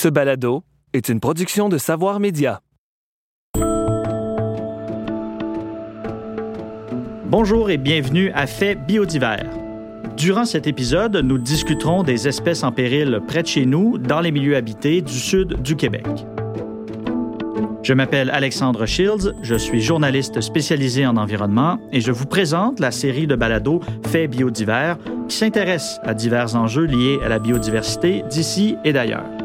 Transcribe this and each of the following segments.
Ce balado est une production de Savoir Média. Bonjour et bienvenue à Fait biodivers. Durant cet épisode, nous discuterons des espèces en péril près de chez nous, dans les milieux habités du sud du Québec. Je m'appelle Alexandre Shields, je suis journaliste spécialisé en environnement et je vous présente la série de balados Faits biodivers qui s'intéresse à divers enjeux liés à la biodiversité d'ici et d'ailleurs.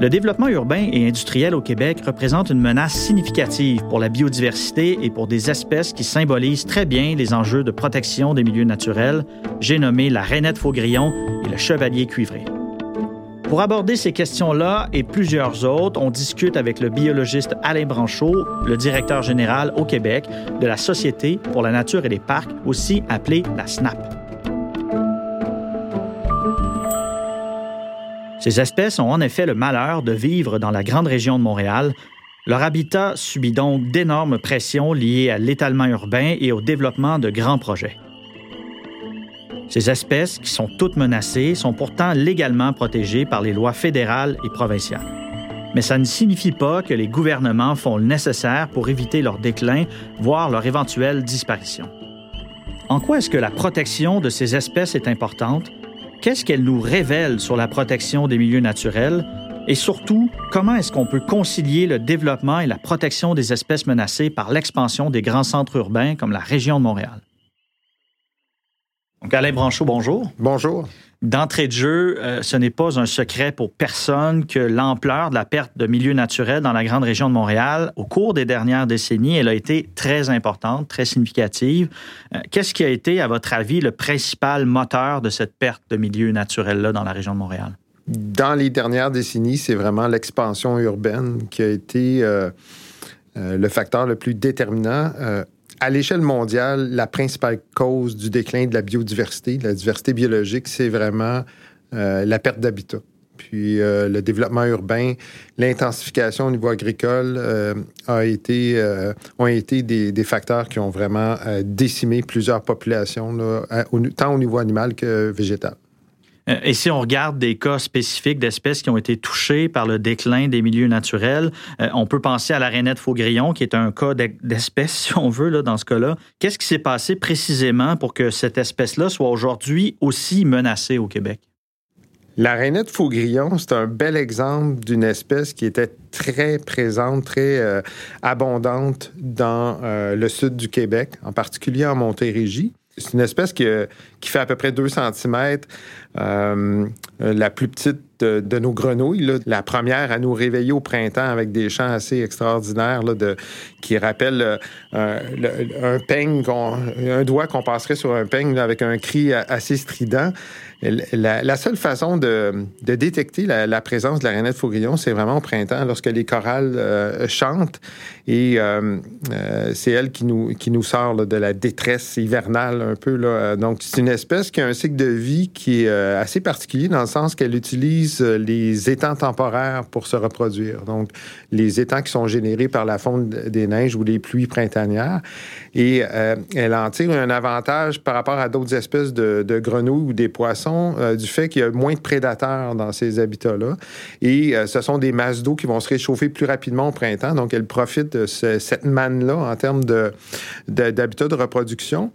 Le développement urbain et industriel au Québec représente une menace significative pour la biodiversité et pour des espèces qui symbolisent très bien les enjeux de protection des milieux naturels. J'ai nommé la rainette faugrillon et le chevalier cuivré. Pour aborder ces questions-là et plusieurs autres, on discute avec le biologiste Alain Branchot, le directeur général au Québec de la Société pour la nature et les parcs, aussi appelée la SNAP. Ces espèces ont en effet le malheur de vivre dans la grande région de Montréal. Leur habitat subit donc d'énormes pressions liées à l'étalement urbain et au développement de grands projets. Ces espèces, qui sont toutes menacées, sont pourtant légalement protégées par les lois fédérales et provinciales. Mais ça ne signifie pas que les gouvernements font le nécessaire pour éviter leur déclin, voire leur éventuelle disparition. En quoi est-ce que la protection de ces espèces est importante? Qu'est-ce qu'elle nous révèle sur la protection des milieux naturels? Et surtout, comment est-ce qu'on peut concilier le développement et la protection des espèces menacées par l'expansion des grands centres urbains comme la région de Montréal? Donc, Alain Branchot, bonjour. Bonjour. D'entrée de jeu, euh, ce n'est pas un secret pour personne que l'ampleur de la perte de milieux naturels dans la grande région de Montréal, au cours des dernières décennies, elle a été très importante, très significative. Euh, qu'est-ce qui a été, à votre avis, le principal moteur de cette perte de milieux naturels-là dans la région de Montréal? Dans les dernières décennies, c'est vraiment l'expansion urbaine qui a été euh, le facteur le plus déterminant à l'échelle mondiale, la principale cause du déclin de la biodiversité, de la diversité biologique, c'est vraiment euh, la perte d'habitat. Puis euh, le développement urbain, l'intensification au niveau agricole euh, a été, ont été des, facteurs qui ont vraiment décimé plusieurs populations, tant au niveau animal que végétal. Euh, et si on regarde des cas spécifiques d'espèces qui ont été touchées par le déclin des milieux naturels, euh, on peut penser à la rainette faugrillon, qui est un cas d'espèce, si on veut, là, dans ce cas-là. Qu'est-ce qui s'est passé précisément pour que cette espèce-là soit aujourd'hui aussi menacée au Québec? La rainette faugrillon, c'est un bel exemple d'une espèce qui était très présente, très euh, abondante dans le sud du Québec, en particulier en Montérégie. C'est une espèce qui, fait à peu près 2 cm. Euh, la plus petite de, nos grenouilles, la première à nous réveiller au printemps avec des chants assez extraordinaires qui rappellent euh, un peigne, un doigt qu'on passerait sur un peigne avec un cri assez strident. La, seule façon de, détecter la, présence de la rainette faugrillon, c'est vraiment au printemps, lorsque les chorales euh, chantent. Et euh, euh, c'est elle qui nous, sort de la détresse hivernale un peu. Donc, c'est une espèce qui a un cycle de vie qui est assez particulier dans le sens qu'elle utilise les étangs temporaires pour se reproduire. Donc, les étangs qui sont générés par la fonte des neiges ou les pluies printanières. Et elle en tire un avantage par rapport à d'autres espèces de, de grenouilles ou des poissons euh, du fait qu'il y a moins de prédateurs dans ces habitats-là. Et euh, ce sont des masses d'eau qui vont se réchauffer plus rapidement au printemps. Donc, elles profitent de cette manne-là en termes d'habitat de, reproduction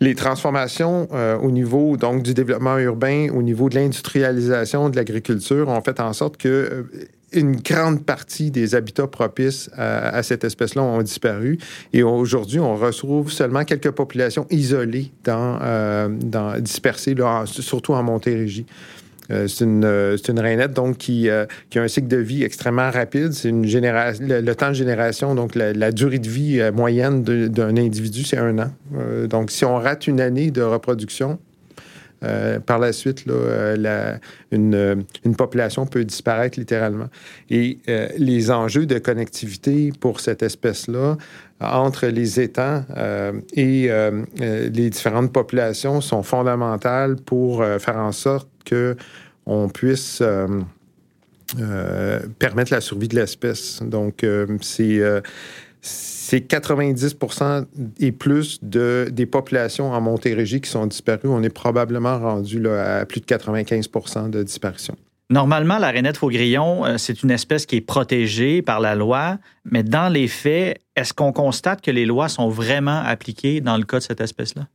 les transformations euh, au niveau donc du développement urbain, au niveau de l'industrialisation de l'agriculture ont fait en sorte que une grande partie des habitats propices à, cette espèce-là ont disparu. Et aujourd'hui, on retrouve seulement quelques populations isolées, euh, dispersées, surtout en Montérégie. Euh, c'est une, rainette donc qui, euh, qui, a un cycle de vie extrêmement rapide. C'est le, temps de génération, donc la, durée de vie moyenne d'un individu, c'est un an. donc, si on rate une année de reproduction, euh, par la suite, euh, une, population peut disparaître littéralement. Et euh, les enjeux de connectivité pour cette espèce-là entre les étangs et les différentes populations sont fondamentales pour faire en sorte que on puisse permettre la survie de l'espèce. Donc, c'est c'est 90% et plus de, des populations en Montérégie qui sont disparues. On est probablement rendu là, à plus de 95% de disparition. Normalement, la rainette faugrillon, euh, c'est une espèce qui est protégée par la loi, mais dans les faits, est-ce qu'on constate que les lois sont vraiment appliquées dans le cas de cette espèce-là?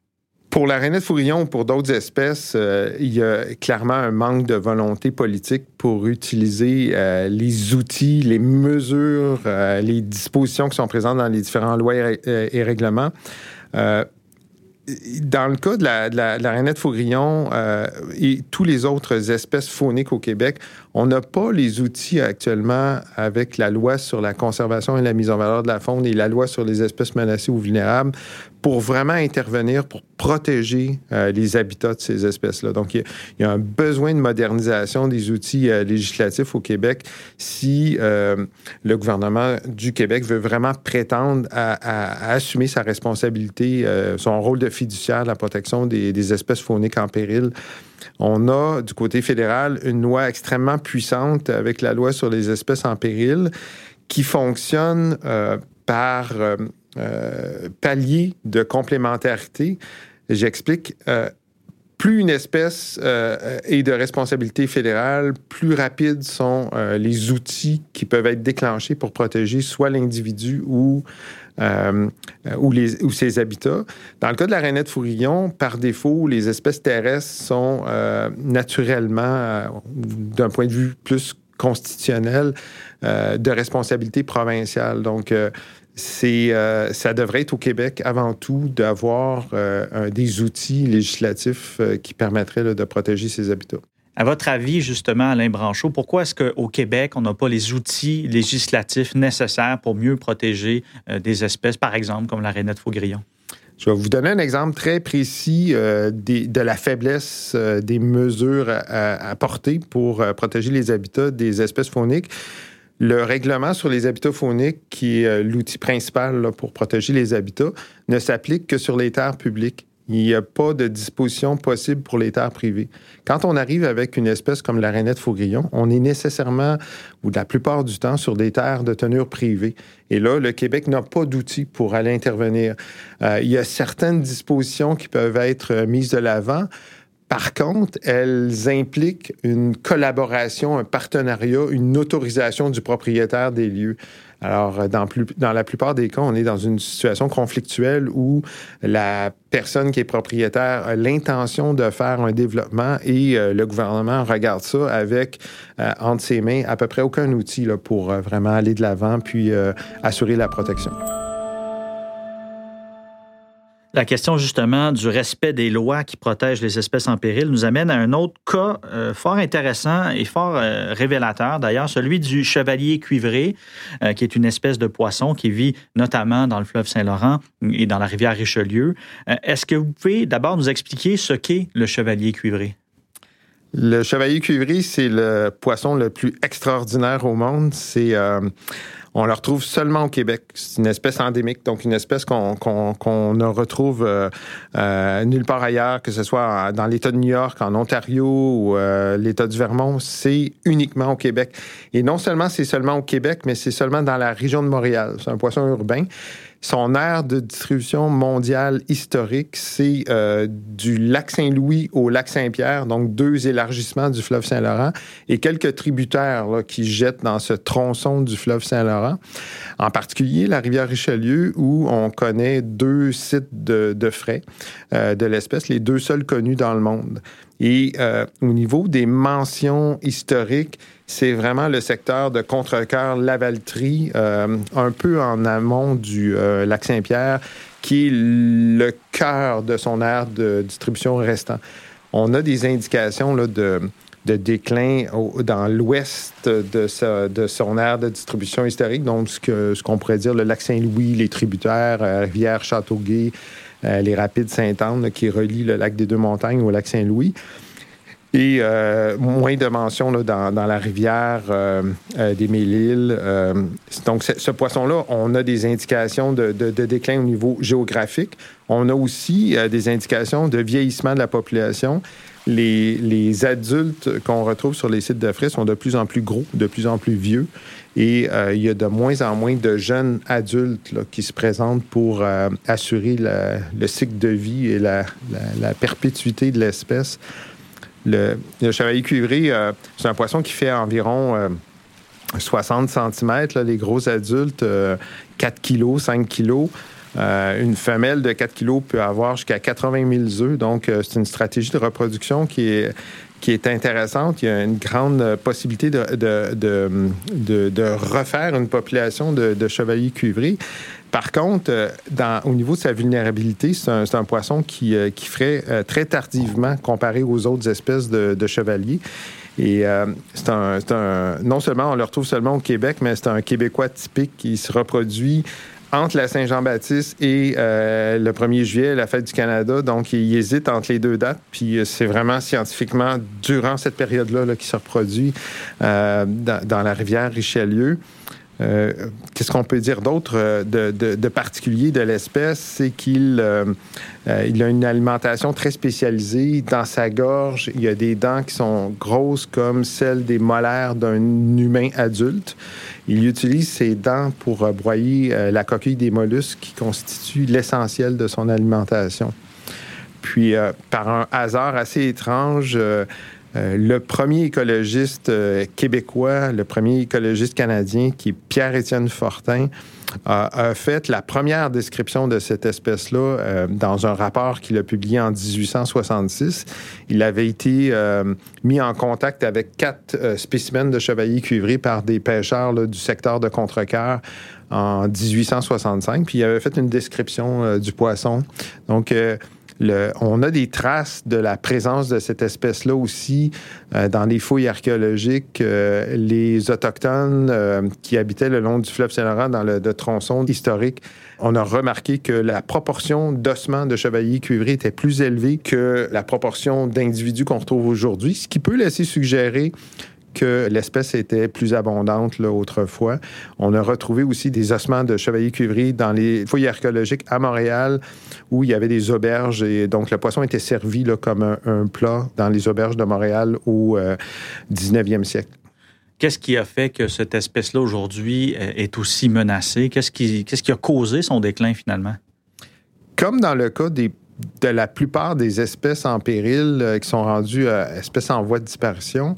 Pour la rainette faugrillon ou pour d'autres espèces, euh, il y a clairement un manque de volonté politique pour utiliser euh, les outils, les mesures, les dispositions qui sont présentes dans les différents lois et, règlements. Dans le cas de la, de la, faugrillon euh, et tous les autres espèces fauniques au Québec, on n'a pas les outils actuellement avec la loi sur la conservation et la mise en valeur de la faune et la loi sur les espèces menacées ou vulnérables pour vraiment intervenir pour protéger euh, les habitats de ces espèces-là. Donc, il y, a un besoin de modernisation des outils euh, législatifs au Québec si euh, le gouvernement du Québec veut vraiment prétendre à, assumer sa responsabilité, son rôle de fiduciaire de la protection des, des espèces fauniques en péril. On a, du côté fédéral, une loi extrêmement puissante avec la loi sur les espèces en péril qui fonctionne par euh, palier de complémentarité. J'explique. Euh, plus une espèce euh, est de responsabilité fédérale, plus rapides sont les outils qui peuvent être déclenchés pour protéger soit l'individu ou, ou, ou ses habitats. Dans le cas de la rainette fourillon, par défaut, les espèces terrestres sont naturellement, d'un point de vue plus constitutionnel, de responsabilité provinciale. Donc, c'est, euh, ça devrait être au Québec avant tout d'avoir euh, des outils législatifs euh, qui permettraient de protéger ces habitats. À votre avis, justement, Alain Branchot, pourquoi est-ce qu'au Québec, on n'a pas les outils législatifs nécessaires pour mieux protéger des espèces, par exemple, comme la rainette faugrillon? Je vais vous donner un exemple très précis de la faiblesse des mesures à, porter pour protéger les habitats des espèces fauniques. Le règlement sur les habitats fauniques, qui est euh, l'outil principal pour protéger les habitats, ne s'applique que sur les terres publiques. Il n'y a pas de disposition possible pour les terres privées. Quand on arrive avec une espèce comme la rainette faugrillon, on est nécessairement, ou la plupart du temps, sur des terres de tenure privée. Et là, le Québec n'a pas d'outils pour aller intervenir. Euh, il y a certaines dispositions qui peuvent être euh, mises de l'avant, par contre, elles impliquent une collaboration, un partenariat, une autorisation du propriétaire des lieux. Alors, dans, dans, la plupart des cas, on est dans une situation conflictuelle où la personne qui est propriétaire a l'intention de faire un développement et euh, le gouvernement regarde ça avec euh, entre ses mains à peu près aucun outil pour euh, vraiment aller de l'avant puis assurer la protection. La question justement du respect des lois qui protègent les espèces en péril nous amène à un autre cas euh, fort intéressant et fort euh, révélateur d'ailleurs, celui du chevalier cuivré, euh, qui est une espèce de poisson qui vit notamment dans le fleuve Saint-Laurent et dans la rivière Richelieu. Est-ce que vous pouvez d'abord nous expliquer ce qu'est le chevalier cuivré? Le chevalier cuivré, c'est le poisson le plus extraordinaire au monde. C'est on le retrouve seulement au Québec. C'est une espèce endémique, donc une espèce qu'on ne retrouve euh, euh, nulle part ailleurs, que ce soit dans l'État de New York, en Ontario ou euh, l'État du Vermont. C'est uniquement au Québec. Et non seulement c'est seulement au Québec, mais c'est seulement dans la région de Montréal. C'est un poisson urbain. Son aire de distribution mondiale historique, c'est euh, du lac Saint-Louis au lac Saint-Pierre, donc deux élargissements du fleuve Saint-Laurent et quelques tributaires qui jettent dans ce tronçon du fleuve Saint-Laurent. En particulier, la rivière Richelieu, où on connaît deux sites de, frais euh, de l'espèce, les deux seuls connus dans le monde. Et euh, au niveau des mentions historiques, c'est vraiment le secteur de Contrecoeur, Lavaltrie, euh, un peu en amont du euh, lac Saint-Pierre, qui est le cœur de son aire de distribution restant. On a des indications là, de, de déclin dans l'ouest de, de, son aire de distribution historique, donc ce qu'on ce qu'on pourrait dire le lac Saint-Louis, les tributaires, euh, les rapides Sainte-Anne qui relient le lac des Deux-Montagnes au lac Saint-Louis. Et euh, moins de mentions dans, la rivière euh, des Mille-Îles. donc, ce poisson-là, on a des indications de, déclin au niveau géographique. On a aussi des indications de vieillissement de la population. les, adultes qu'on retrouve sur les sites de frais sont de plus en plus gros, de plus en plus vieux. Et euh, il y a de moins en moins de jeunes adultes qui se présentent pour euh, assurer le cycle de vie et la, perpétuité de l'espèce. Le, chevalier cuivré, euh, c'est un poisson qui fait environ 60 cm. les gros adultes, 4 kg, 5 kg. une femelle de 4 kg peut avoir jusqu'à 80 000 œufs. Donc, c'est une stratégie de reproduction qui est qui est intéressante. Il y a une grande possibilité de, de, de, refaire une population de, chevaliers cuivrés. Par contre, euh, au niveau de sa vulnérabilité, c'est un, poisson qui, euh, qui ferait euh, très tardivement comparé aux autres espèces de, chevaliers. Et c'est un, un, non seulement on le retrouve seulement au Québec, mais c'est un Québécois typique qui se reproduit entre la Saint-Jean-Baptiste et euh, le 1er juillet, la fête du Canada. Donc, il hésite entre les deux dates. Puis, euh, c'est vraiment scientifiquement durant cette période-là là, qui se reproduit euh, dans, la rivière Richelieu. Euh, qu'est-ce qu'on peut dire d'autre euh, de, particulier de l'espèce? C'est qu'il euh, a une alimentation très spécialisée. Dans sa gorge, il y a des dents qui sont grosses comme celles des molaires d'un humain adulte. Il utilise ses dents pour broyer la coquille des mollusques qui constitue l'essentiel de son alimentation. Puis, par un hasard assez étrange, le premier écologiste euh, québécois, le premier écologiste canadien, qui est Pierre-Étienne Fortin, a, fait la première description de cette espèce-là euh, dans un rapport qu'il a publié en 1866. Il avait été mis en contact avec quatre spécimens de chevalier cuivré par des pêcheurs du secteur de Contrecoeur en 1865, puis il avait fait une description du poisson. Donc, on a des traces de la présence de cette espèce-là aussi euh, dans les fouilles archéologiques. Euh, les Autochtones euh, qui habitaient le long du fleuve Saint-Laurent dans le de tronçon historique, on a remarqué que la proportion d'ossements de chevaliers cuivrés était plus élevée que la proportion d'individus qu'on retrouve aujourd'hui, ce qui peut laisser suggérer que l'espèce était plus abondante là, autrefois. On a retrouvé aussi des ossements de chevaliers cuivrés dans les fouilles archéologiques à Montréal où il y avait des auberges et donc le poisson était servi là, comme un, plat dans les auberges de Montréal au 19e euh, siècle. Qu'est-ce qui a fait que cette espèce-là aujourd'hui euh, est aussi menacée? Qu'est-ce qui, qu'est-ce qui a causé son déclin finalement? Comme dans le cas des de la plupart des espèces en péril euh, qui sont rendues espèces en voie de disparition,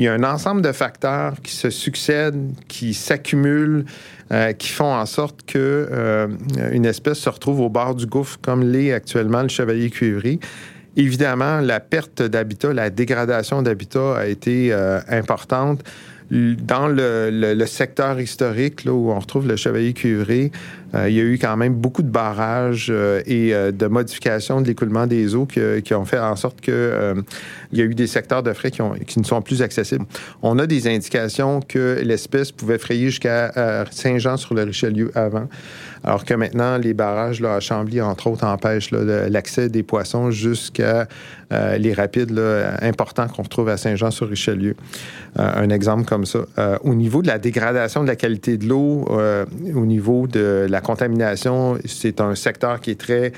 il y a un ensemble de facteurs qui se succèdent, qui s'accumulent, euh, qui font en sorte que euh, une espèce se retrouve au bord du gouffre, comme l'est actuellement le chevalier cuivré. Évidemment, la perte d'habitat, la dégradation d'habitat a été euh, importante dans le, secteur historique où on retrouve le chevalier cuivré, euh, il y a eu quand même beaucoup de barrages euh, et euh, de modifications de l'écoulement des eaux qui, ont fait en sorte que il y a eu des secteurs de frais qui, ne sont plus accessibles. On a des indications que l'espèce pouvait frayer jusqu'à Saint-Jean sur le Richelieu avant. Alors que maintenant, les barrages là, à Chambly, entre autres, empêchent l'accès des poissons jusqu'à euh, les rapides importants qu'on retrouve à Saint-Jean-sur-Richelieu. Euh, un exemple comme ça. Euh, au niveau de la dégradation de la qualité de l'eau, au niveau de la contamination, c'est un secteur qui est très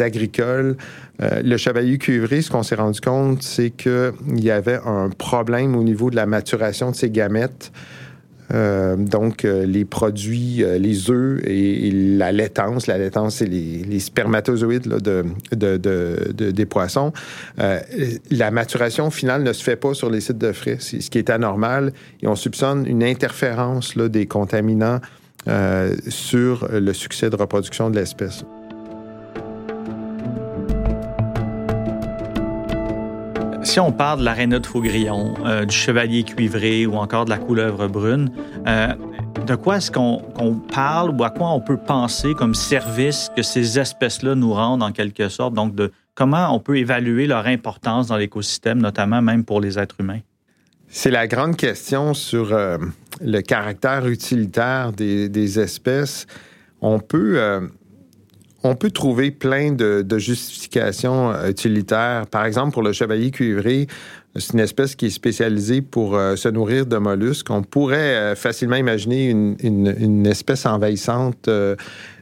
agricole. le chevalier cuivré, ce qu'on s'est rendu compte, c'est qu'il y avait un problème au niveau de la maturation de ses gamètes. Euh, donc, euh, les produits, euh, les œufs et, la laitance, la laitance, c'est les, spermatozoïdes de, des poissons. la maturation finale ne se fait pas sur les sites de frais, ce qui est anormal. Et on soupçonne une interférence des contaminants sur le succès de reproduction de l'espèce. Si on parle de l'aréna de Faugrillon, euh, du chevalier cuivré ou encore de la couleuvre brune, euh, de quoi est-ce qu'on parle ou à quoi on peut penser comme service que ces espèces-là nous rendent en quelque sorte? Donc, de comment on peut évaluer leur importance dans l'écosystème, notamment même pour les êtres humains? C'est la grande question sur euh, le caractère utilitaire des, espèces. On peut, on peut trouver plein de, justifications utilitaires. Par exemple, pour le chevalier cuivré, c'est une espèce qui est spécialisée pour se nourrir de mollusques. On pourrait facilement imaginer une, espèce envahissante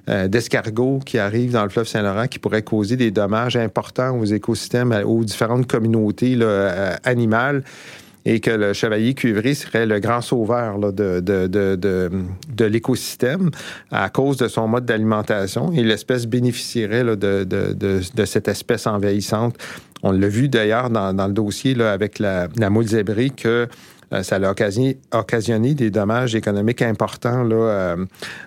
d'escargots qui arrive dans le fleuve Saint-Laurent qui pourrait causer des dommages importants aux écosystèmes, aux différentes communautés animales et que le chevalier cuivré serait le grand sauveur de, de, de, de, l'écosystème à cause de son mode d'alimentation et l'espèce bénéficierait de, de, cette espèce envahissante. On l'a vu d'ailleurs dans, dans, le dossier là, avec la, la moule zébrée que ça a occasionné, des dommages économiques importants là, euh,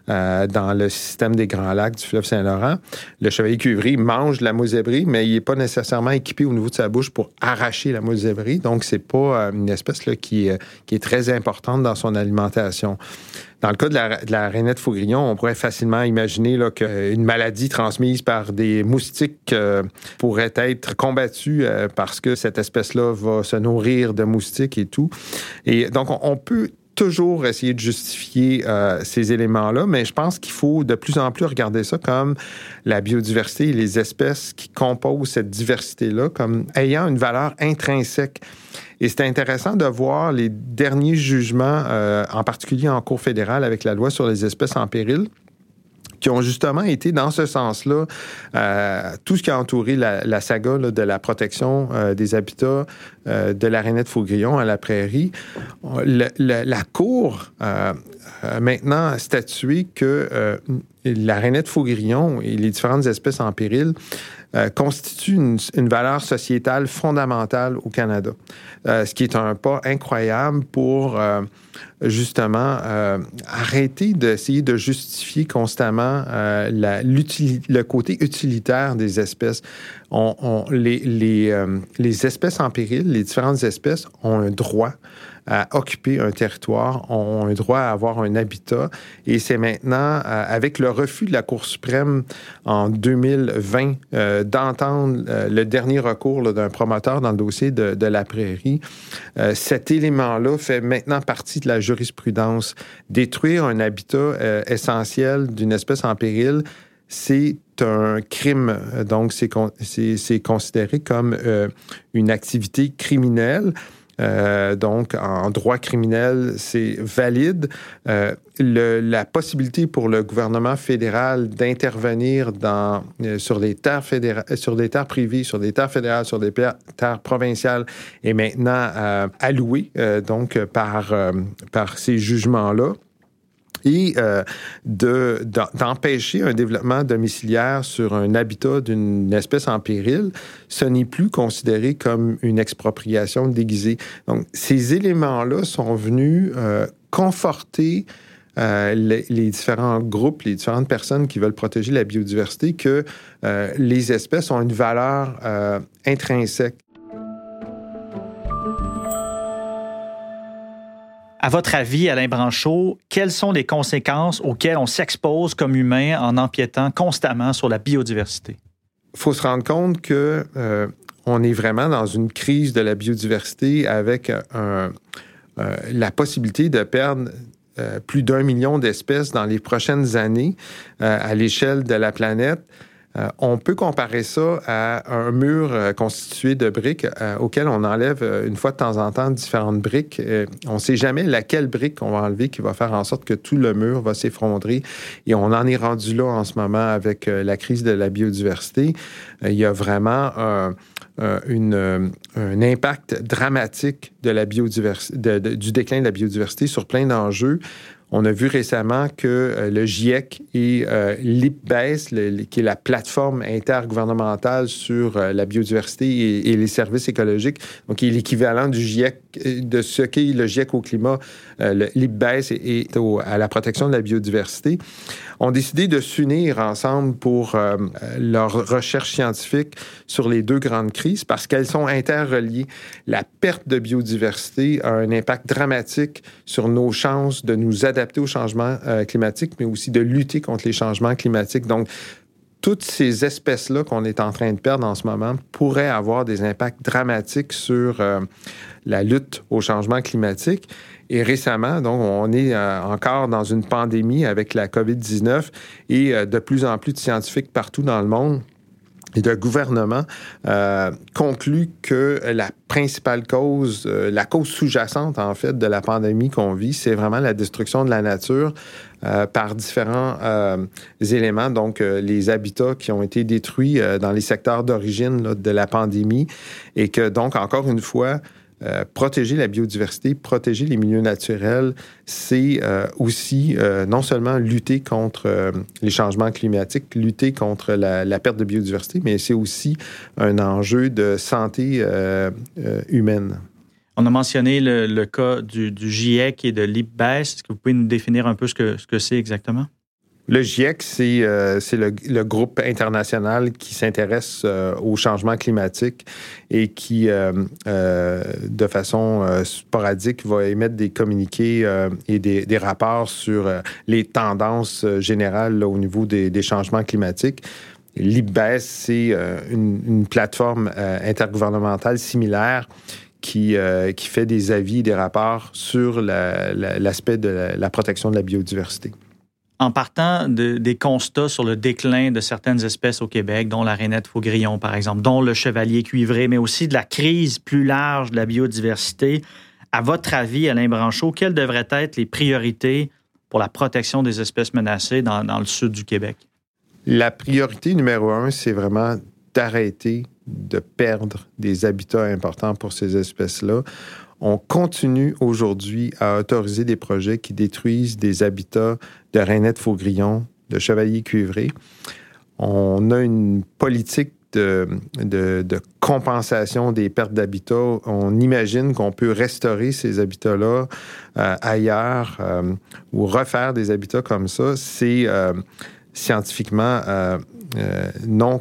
euh, dans le système des Grands Lacs du fleuve Saint-Laurent. Le chevalier cuivri mange la mousébrie, mais il n'est pas nécessairement équipé au niveau de sa bouche pour arracher la mousébrie. Donc, c'est pas une espèce là, qui est très importante dans son alimentation. Dans le cas de la, de la rainette faugrillon, on pourrait facilement imaginer qu'une maladie transmise par des moustiques euh, pourrait être combattue euh, parce que cette espèce-là va se nourrir de moustiques et tout. Et donc, on, peut toujours essayer de justifier euh, ces éléments-là, mais je pense qu'il faut de plus en plus regarder ça comme la biodiversité et les espèces qui composent cette diversité-là comme ayant une valeur intrinsèque. Et c'est intéressant de voir les derniers jugements, euh, en particulier en Cour fédérale avec la loi sur les espèces en péril qui ont justement été dans ce sens-là, euh, tout ce qui a entouré la, saga de la protection euh, des habitats euh, de la rainette faugrillon à la prairie. la Cour a maintenant statué que la rainette faugrillon et les différentes espèces en péril constituent une, une, valeur sociétale fondamentale au Canada, ce qui est un pas incroyable pour justement euh, arrêter d'essayer de justifier constamment euh, la, le côté utilitaire des espèces. On, les, les, euh, les espèces en péril, les différentes espèces ont un droit à occuper un territoire, ont un droit à avoir un habitat. Et c'est maintenant, euh, avec le refus de la Cour suprême en 2020 euh, d'entendre euh, le dernier recours d'un promoteur dans le dossier de, de la prairie, cet élément-là fait maintenant partie de la jurisprudence. Détruire un habitat essentiel d'une espèce en péril, c'est un crime. Donc, c'est considéré comme une activité criminelle. Euh, donc, en droit criminel, c'est valide. Euh, la possibilité pour le gouvernement fédéral d'intervenir dans euh, sur des terres fédérales, sur des terres privées, sur des terres fédérales, sur des terres provinciales est maintenant allouée donc par par ces jugements-là et euh, d'empêcher un développement domiciliaire sur un habitat d'une espèce en péril, ce n'est plus considéré comme une expropriation déguisée. Donc, ces éléments-là sont venus euh, conforter euh, les, les, différents groupes, les différentes personnes qui veulent protéger la biodiversité, que les espèces ont une valeur intrinsèque. À votre avis, Alain Branchot, quelles sont les conséquences auxquelles on s'expose comme humain en empiétant constamment sur la biodiversité? Il faut se rendre compte que euh, on est vraiment dans une crise de la biodiversité avec euh, la possibilité de perdre euh, plus d'un million d'espèces dans les prochaines années à l'échelle de la planète. Euh, on peut comparer ça à un mur euh, constitué de briques euh, auquel on enlève une fois de temps en temps différentes briques. on ne sait jamais laquelle brique on va enlever qui va faire en sorte que tout le mur va s'effondrer. Et on en est rendu là en ce moment avec la crise de la biodiversité. il y a vraiment un, impact dramatique de la biodiversité, du déclin de la biodiversité sur plein d'enjeux. On a vu récemment que euh, le GIEC et euh, l'IPBES, qui est la plateforme intergouvernementale sur euh, la biodiversité et, les services écologiques, donc qui est l'équivalent du GIEC, de ce qu'est le GIEC au climat, l'IPBES et, à la protection de la biodiversité, ont décidé de s'unir ensemble pour euh, leur recherche scientifique sur les deux grandes crises parce qu'elles sont interreliées. La perte de biodiversité a un impact dramatique sur nos chances de nous adapter au changement euh, climatique, mais aussi de lutter contre les changements climatiques. Donc, toutes ces espèces-là qu'on est en train de perdre en ce moment pourraient avoir des impacts dramatiques sur euh, la lutte au changement climatique. Et récemment, donc, on est euh, encore dans une pandémie avec la COVID-19 et de plus en plus de scientifiques partout dans le monde et de gouvernement euh, conclut que la principale cause, euh, la cause sous-jacente en fait de la pandémie qu'on vit, c'est vraiment la destruction de la nature euh, par différents euh, éléments, donc les habitats qui ont été détruits dans les secteurs d'origine de la pandémie. Et que donc encore une fois, euh, protéger la biodiversité, protéger les milieux naturels, c'est euh, aussi euh, non seulement lutter contre les changements climatiques, lutter contre la, perte de biodiversité, mais c'est aussi un enjeu de santé humaine. On a mentionné le, cas du, du, GIEC et de l'IPBES. Est-ce que vous pouvez nous définir un peu ce que c'est exactement? Le GIEC, c'est euh, le, groupe international qui s'intéresse euh, au changement climatique et qui, euh, euh de façon sporadique, va émettre des communiqués et des, rapports sur les tendances générales au niveau des, changements climatiques. L'IBES, c'est une, plateforme intergouvernementale similaire qui, fait des avis des rapports sur l'aspect la, de la protection de la biodiversité en partant de, des constats sur le déclin de certaines espèces au Québec, dont la rainette faugrillon, par exemple, dont le chevalier cuivré, mais aussi de la crise plus large de la biodiversité, à votre avis, Alain Branchot, quelles devraient être les priorités pour la protection des espèces menacées dans le sud du Québec? La priorité numéro un, c'est vraiment d'arrêter de perdre des habitats importants pour ces espèces-là on continue aujourd'hui à autoriser des projets qui détruisent des habitats de rainettes faugrillon, de chevaliers cuivrés. On a une politique de, compensation des pertes d'habitat. On imagine qu'on peut restaurer ces habitats-là euh, ailleurs euh, ou refaire des habitats comme ça. C'est euh, scientifiquement non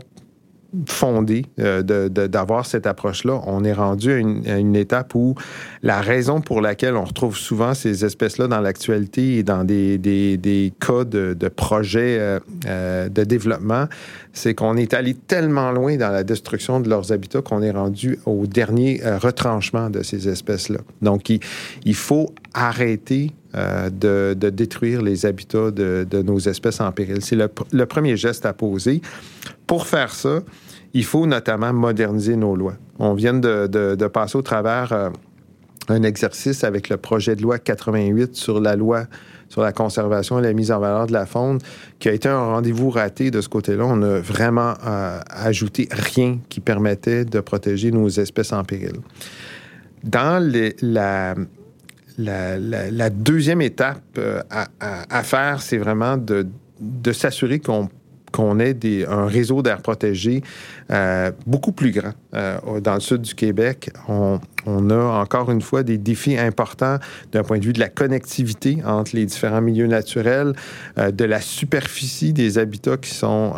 fondé euh, d'avoir cette approche-là. On est rendu à une, étape où la raison pour laquelle on retrouve souvent ces espèces-là dans l'actualité et dans des, des, des cas de, de projets euh, euh, de développement, c'est qu'on est allé tellement loin dans la destruction de leurs habitats qu'on est rendu au dernier euh, retranchement de ces espèces-là. Donc, il, il, faut arrêter euh, de, détruire les habitats de, nos espèces en péril. C'est le, premier geste à poser. Pour faire ça, il faut notamment moderniser nos lois. On vient de, passer au travers euh, un exercice avec le projet de loi 88 sur la loi sur la conservation et la mise en valeur de la faune, qui a été un rendez-vous raté de ce côté-là. On n'a vraiment euh, ajouté rien qui permettait de protéger nos espèces en péril. Dans la, la, deuxième étape euh, à faire, c'est vraiment de, de s'assurer qu'on qu'on ait un réseau d'air protégé euh, beaucoup plus grand. Euh, dans le sud du Québec, on, a encore une fois des défis importants d'un point de vue de la connectivité entre les différents milieux naturels, euh, de la superficie des habitats qui sont,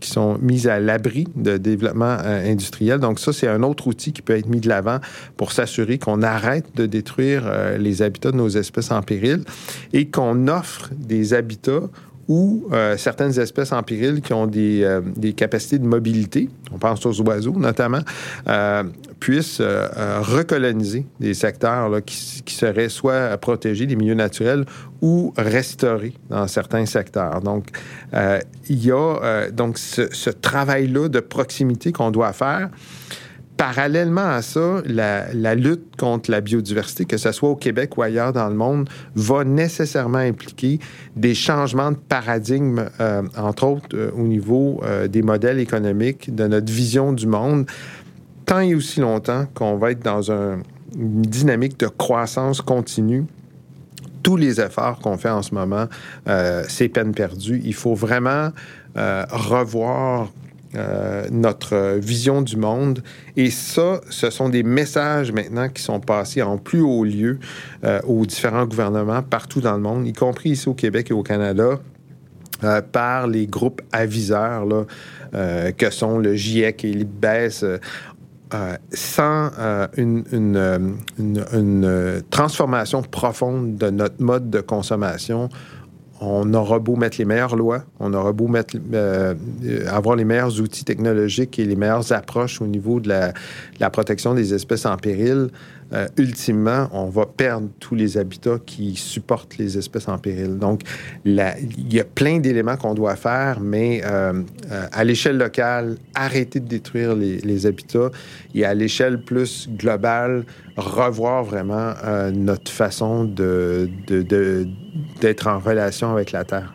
qui sont mis à l'abri de développement industriel. Donc ça, c'est un autre outil qui peut être mis de l'avant pour s'assurer qu'on arrête de détruire les habitats de nos espèces en péril et qu'on offre des habitats ou euh, certaines espèces en péril qui ont des, euh, des, capacités de mobilité, on pense aux oiseaux notamment, euh, puissent recoloniser des secteurs là, qui, seraient soit protégés, des milieux naturels, ou restaurés dans certains secteurs. Donc, il y a donc ce travail-là de proximité qu'on doit faire parallèlement à ça, la, lutte contre la biodiversité, que ce soit au Québec ou ailleurs dans le monde, va nécessairement impliquer des changements de paradigme, euh, entre autres euh, au niveau euh, des modèles économiques, de notre vision du monde, tant et aussi longtemps qu'on va être dans un, une dynamique de croissance continue tous les efforts qu'on fait en ce moment, c'est peine perdue. Il faut vraiment revoir euh, notre vision du monde. Et ça, ce sont des messages maintenant qui sont passés en plus haut lieu euh, aux différents gouvernements partout dans le monde, y compris ici au Québec et au Canada. Euh, par les groupes aviseurs euh, que sont le GIEC et l'IBES, euh, sans une, transformation profonde de notre mode de consommation, on aura beau mettre les meilleures lois, on aura beau mettre, euh, avoir les meilleurs outils technologiques et les meilleures approches au niveau de la protection des espèces en péril, euh, ultimement, on va perdre tous les habitats qui supportent les espèces en péril. Donc, il y a plein d'éléments qu'on doit faire, mais euh, euh, à l'échelle locale, arrêter de détruire les, habitats et à l'échelle plus globale, revoir vraiment notre façon d'être en relation avec la Terre.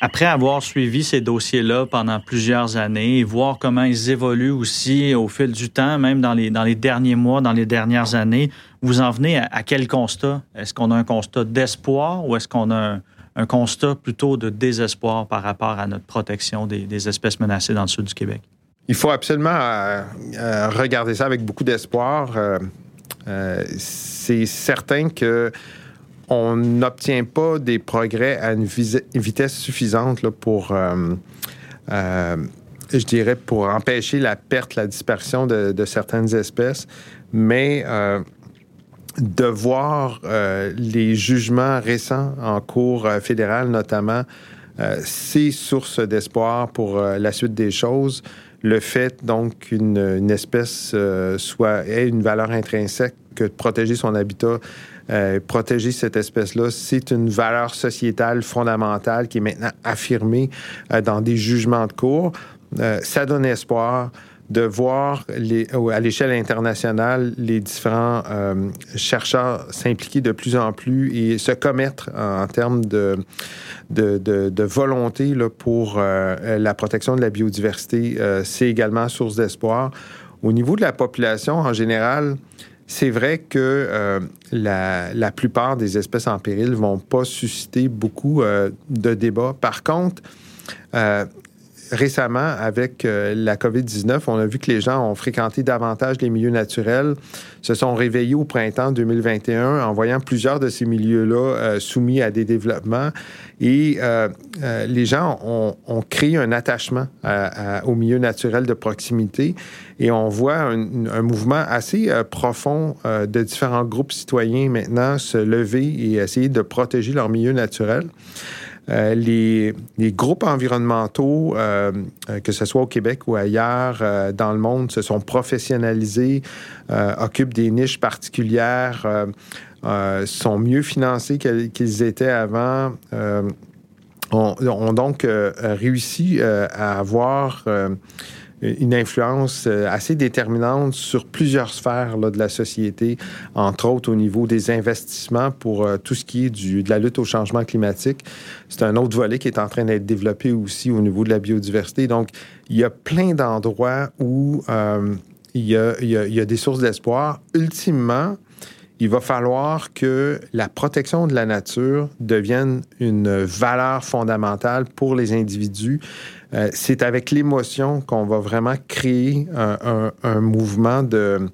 Après avoir suivi ces dossiers-là pendant plusieurs années et voir comment ils évoluent aussi au fil du temps, même dans les, derniers mois, dans les dernières années, vous en venez à, quel constat? Est-ce qu'on a un constat d'espoir ou est-ce qu'on a un, constat plutôt de désespoir par rapport à notre protection des, espèces menacées dans le sud du Québec? Il faut absolument euh, euh, regarder ça avec beaucoup d'espoir. Euh, c'est certain que on n'obtient pas des progrès à une, vitesse suffisante pour, euh, euh, je dirais, pour empêcher la perte, la dispersion de, certaines espèces, mais euh, de voir les jugements récents en cours fédéral, notamment, c'est source d'espoir pour la suite des choses. Le fait donc qu'une espèce ait une valeur intrinsèque que de protéger son habitat euh, protéger cette espèce-là, c'est une valeur sociétale fondamentale qui est maintenant affirmée euh, dans des jugements de cour. Euh, ça donne espoir de voir les, à l'échelle internationale les différents chercheurs s'impliquer de plus en plus et se commettre en, termes de, de, volonté pour la protection de la biodiversité. c'est également source d'espoir. Au niveau de la population en général, c'est vrai que euh, la, plupart des espèces en péril vont pas susciter beaucoup euh, de débats. Par contre, euh, récemment, avec la COVID-19, on a vu que les gens ont fréquenté davantage les milieux naturels, se sont réveillés au printemps 2021 en voyant plusieurs de ces milieux-là soumis à des développements. Et les gens ont, créé un attachement au milieu naturel de proximité. Et on voit un, mouvement assez euh, profond euh, de différents groupes citoyens maintenant se lever et essayer de protéger leur milieu naturel. Euh, les, groupes environnementaux, que ce soit au Québec ou ailleurs dans le monde, se sont professionnalisés, occupent des niches particulières, sont mieux financés qu'ils étaient avant, ont, donc réussi à avoir une influence euh, assez déterminante sur plusieurs sphères de la société, entre autres au niveau des investissements pour euh, tout ce qui est de la lutte au changement climatique. C'est un autre volet qui est en train d'être développé aussi au niveau de la biodiversité. Donc, il y a plein d'endroits où euh, il y a des sources d'espoir. Ultimement, il va falloir que la protection de la nature devienne une valeur fondamentale pour les individus euh, c'est avec l'émotion qu'on va vraiment créer un, mouvement de,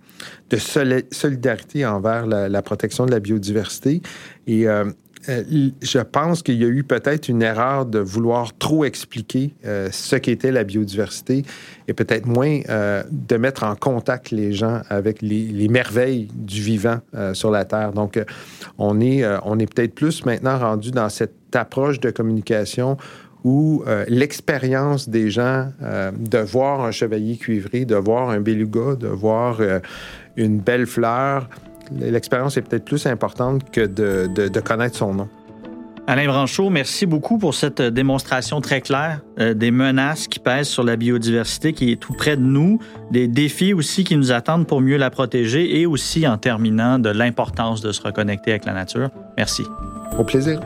solidarité envers la, protection de la biodiversité. Et euh, euh, je pense qu'il y a eu peut-être une erreur de vouloir trop expliquer ce qu'était la biodiversité et peut-être moins de mettre en contact les gens avec les, merveilles du vivant sur la Terre. Donc, on est, on est peut-être plus maintenant rendu dans cette approche de communication où euh, l'expérience des gens euh, de voir un chevalier cuivré, de voir un beluga, de voir euh, une belle fleur, l'expérience est peut-être plus importante que de, connaître son nom. Alain Branchot, merci beaucoup pour cette démonstration très claire des menaces qui pèsent sur la biodiversité qui est tout près de nous, des défis aussi qui nous attendent pour mieux la protéger et aussi en terminant de l'importance de se reconnecter avec la nature. Merci. Au plaisir.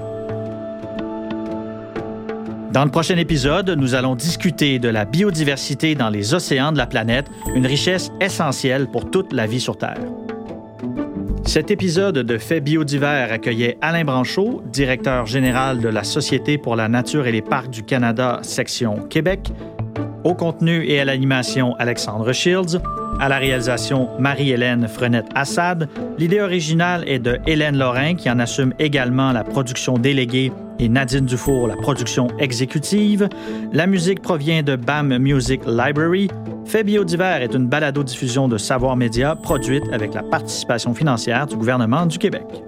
Dans le prochain épisode, nous allons discuter de la biodiversité dans les océans de la planète, une richesse essentielle pour toute la vie sur Terre. Cet épisode de Faits biodivers accueillait Alain Branchot, directeur général de la Société pour la nature et les parcs du Canada, section Québec. Au contenu et à l'animation, Alexandre Shields. À la réalisation, Marie-Hélène Frenette-Assad. L'idée originale est de Hélène Lorrain, qui en assume également la production déléguée et Nadine Dufour la production exécutive. La musique provient de BAM Music Library. Fait biodivers est une balado-diffusion de Savoir Média produite avec la participation financière du gouvernement du Québec.